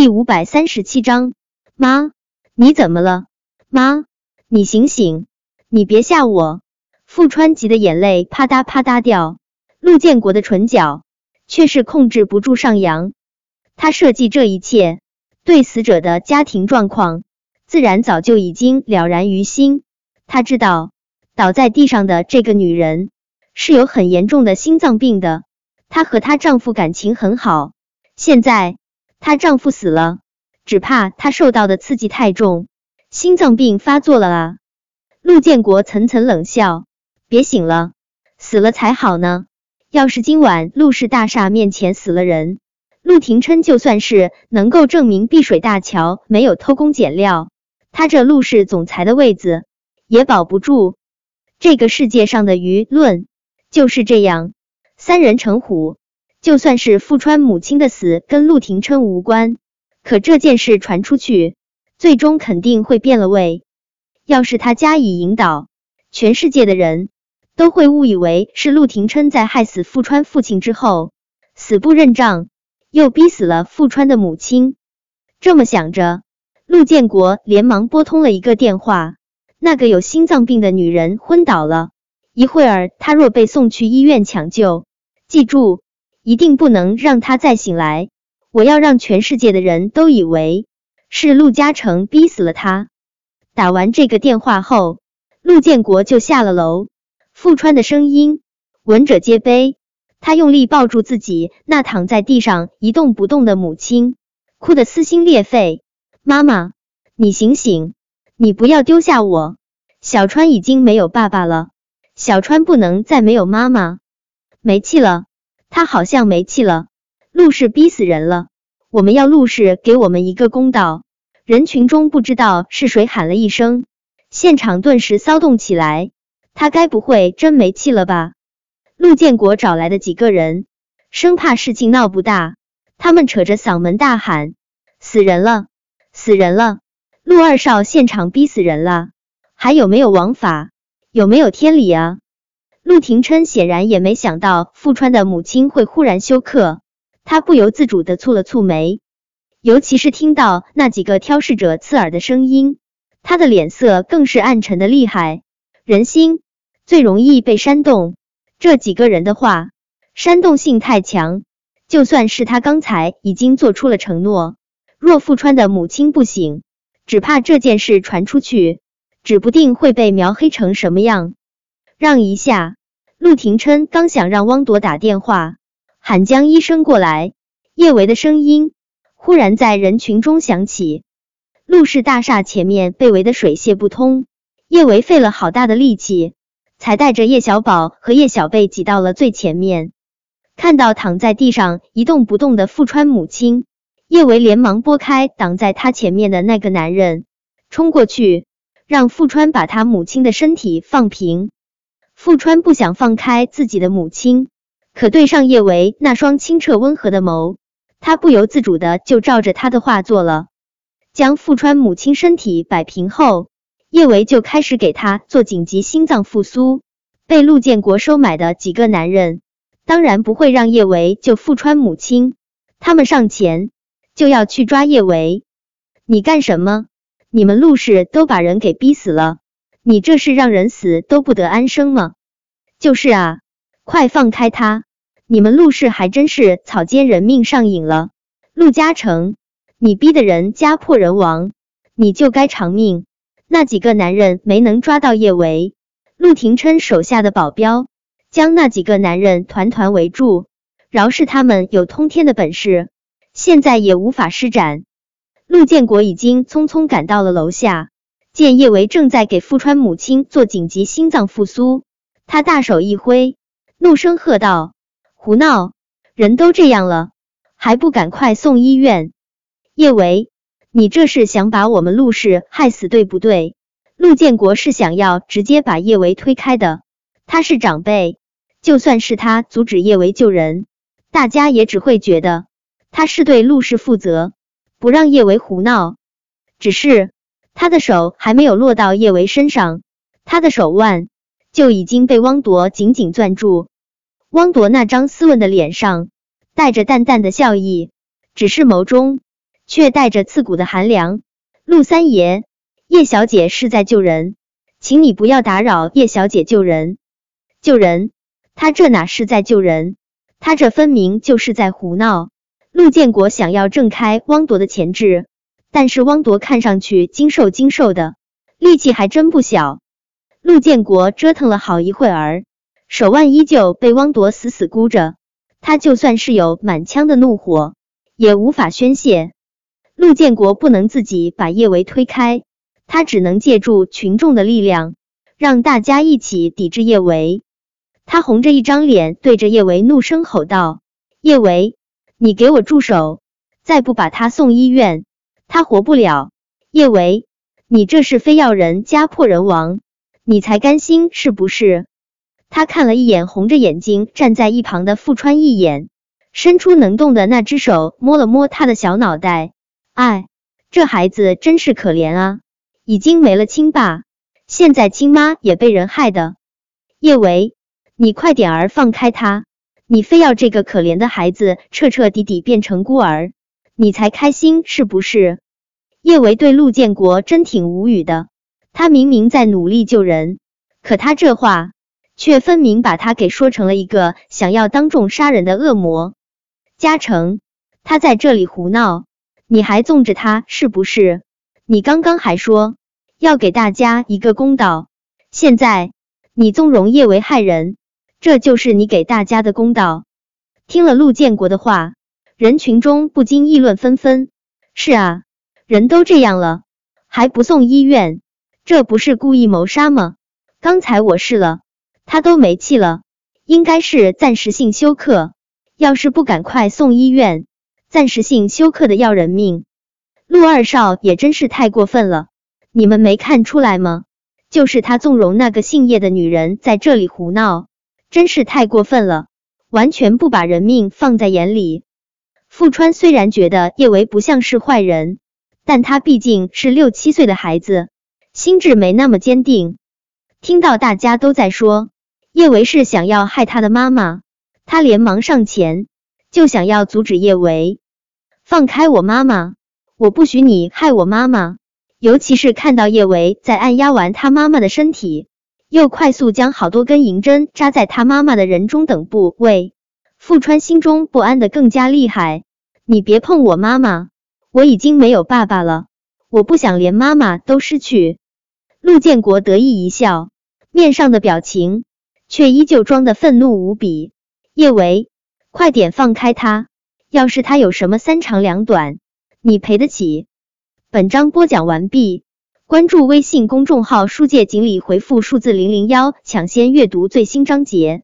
第五百三十七章，妈，你怎么了？妈，你醒醒，你别吓我！傅川急的眼泪啪嗒啪嗒掉，陆建国的唇角却是控制不住上扬。他设计这一切，对死者的家庭状况，自然早就已经了然于心。他知道，倒在地上的这个女人是有很严重的心脏病的。她和她丈夫感情很好，现在。她丈夫死了，只怕她受到的刺激太重，心脏病发作了啊！陆建国层层冷笑：“别醒了，死了才好呢。要是今晚陆氏大厦面前死了人，陆廷琛就算是能够证明碧水大桥没有偷工减料，他这陆氏总裁的位子也保不住。这个世界上的舆论就是这样，三人成虎。”就算是富川母亲的死跟陆廷琛无关，可这件事传出去，最终肯定会变了味。要是他加以引导，全世界的人都会误以为是陆廷琛在害死富川父亲之后死不认账，又逼死了富川的母亲。这么想着，陆建国连忙拨通了一个电话。那个有心脏病的女人昏倒了，一会儿她若被送去医院抢救，记住。一定不能让他再醒来！我要让全世界的人都以为是陆嘉诚逼死了他。打完这个电话后，陆建国就下了楼。富川的声音，闻者皆悲。他用力抱住自己那躺在地上一动不动的母亲，哭得撕心裂肺。妈妈，你醒醒，你不要丢下我！小川已经没有爸爸了，小川不能再没有妈妈，没气了。他好像没气了，陆氏逼死人了，我们要陆氏给我们一个公道。人群中不知道是谁喊了一声，现场顿时骚动起来。他该不会真没气了吧？陆建国找来的几个人，生怕事情闹不大，他们扯着嗓门大喊：“死人了，死人了！陆二少现场逼死人了，还有没有王法？有没有天理啊？”陆廷琛显然也没想到富川的母亲会忽然休克，他不由自主的蹙了蹙眉，尤其是听到那几个挑事者刺耳的声音，他的脸色更是暗沉的厉害。人心最容易被煽动，这几个人的话煽动性太强，就算是他刚才已经做出了承诺，若富川的母亲不醒，只怕这件事传出去，指不定会被描黑成什么样。让一下。陆廷琛刚想让汪铎打电话喊江医生过来，叶维的声音忽然在人群中响起。陆氏大厦前面被围得水泄不通，叶维费了好大的力气，才带着叶小宝和叶小贝挤到了最前面。看到躺在地上一动不动的富川母亲，叶维连忙拨开挡在他前面的那个男人，冲过去让富川把他母亲的身体放平。富川不想放开自己的母亲，可对上叶维那双清澈温和的眸，他不由自主的就照着他的话做了。将富川母亲身体摆平后，叶维就开始给他做紧急心脏复苏。被陆建国收买的几个男人，当然不会让叶维救富川母亲，他们上前就要去抓叶维。你干什么？你们陆氏都把人给逼死了。你这是让人死都不得安生吗？就是啊，快放开他！你们陆氏还真是草菅人命上瘾了。陆嘉诚，你逼得人家破人亡，你就该偿命。那几个男人没能抓到叶维，陆廷琛手下的保镖将那几个男人团团围住，饶是他们有通天的本事，现在也无法施展。陆建国已经匆匆赶到了楼下。见叶维正在给富川母亲做紧急心脏复苏，他大手一挥，怒声喝道：“胡闹！人都这样了，还不赶快送医院？”叶维，你这是想把我们陆氏害死，对不对？陆建国是想要直接把叶维推开的，他是长辈，就算是他阻止叶维救人，大家也只会觉得他是对陆氏负责，不让叶维胡闹。只是。他的手还没有落到叶维身上，他的手腕就已经被汪铎紧紧攥住。汪铎那张斯文的脸上带着淡淡的笑意，只是眸中却带着刺骨的寒凉。陆三爷，叶小姐是在救人，请你不要打扰叶小姐救人。救人？他这哪是在救人？他这分明就是在胡闹。陆建国想要挣开汪铎的钳制，但是汪铎看上去精瘦精瘦的，力气还真不小。陆建国折腾了好一会儿，手腕依旧被汪铎死死箍着。他就算是有满腔的怒火，也无法宣泄。陆建国不能自己把叶维推开，他只能借助群众的力量，让大家一起抵制叶维。他红着一张脸，对着叶维怒声吼道：“叶维，你给我住手！再不把他送医院，他活不了。叶维，你这是非要人家破人亡，你才甘心是不是？”他看了一眼红着眼睛站在一旁的富川一眼，伸出能动的那只手摸了摸他的小脑袋。哎，这孩子真是可怜啊！已经没了亲爸，现在亲妈也被人害的。叶维，你快点儿放开他！你非要这个可怜的孩子彻彻底底变成孤儿，你才开心是不是？叶维对陆建国真挺无语的。他明明在努力救人，可他这话却分明把他给说成了一个想要当众杀人的恶魔。嘉诚，他在这里胡闹。你还纵着他是不是？你刚刚还说要给大家一个公道，现在你纵容叶维害人，这就是你给大家的公道。听了陆建国的话，人群中不禁议论纷纷。是啊，人都这样了，还不送医院，这不是故意谋杀吗？刚才我试了，他都没气了，应该是暂时性休克。要是不赶快送医院。暂时性休克的要人命，陆二少也真是太过分了。你们没看出来吗？就是他纵容那个姓叶的女人在这里胡闹，真是太过分了，完全不把人命放在眼里。富川虽然觉得叶维不像是坏人，但他毕竟是六七岁的孩子，心智没那么坚定。听到大家都在说叶维是想要害他的妈妈，他连忙上前。就想要阻止叶维，放开我妈妈！我不许你害我妈妈！尤其是看到叶维在按压完他妈妈的身体，又快速将好多根银针扎在他妈妈的人中等部位，富川心中不安的更加厉害。你别碰我妈妈！我已经没有爸爸了，我不想连妈妈都失去。陆建国得意一笑，面上的表情却依旧装的愤怒无比。叶维。快点放开他！要是他有什么三长两短，你赔得起？本章播讲完毕，关注微信公众号“书界锦鲤”，回复数字零零幺，抢先阅读最新章节。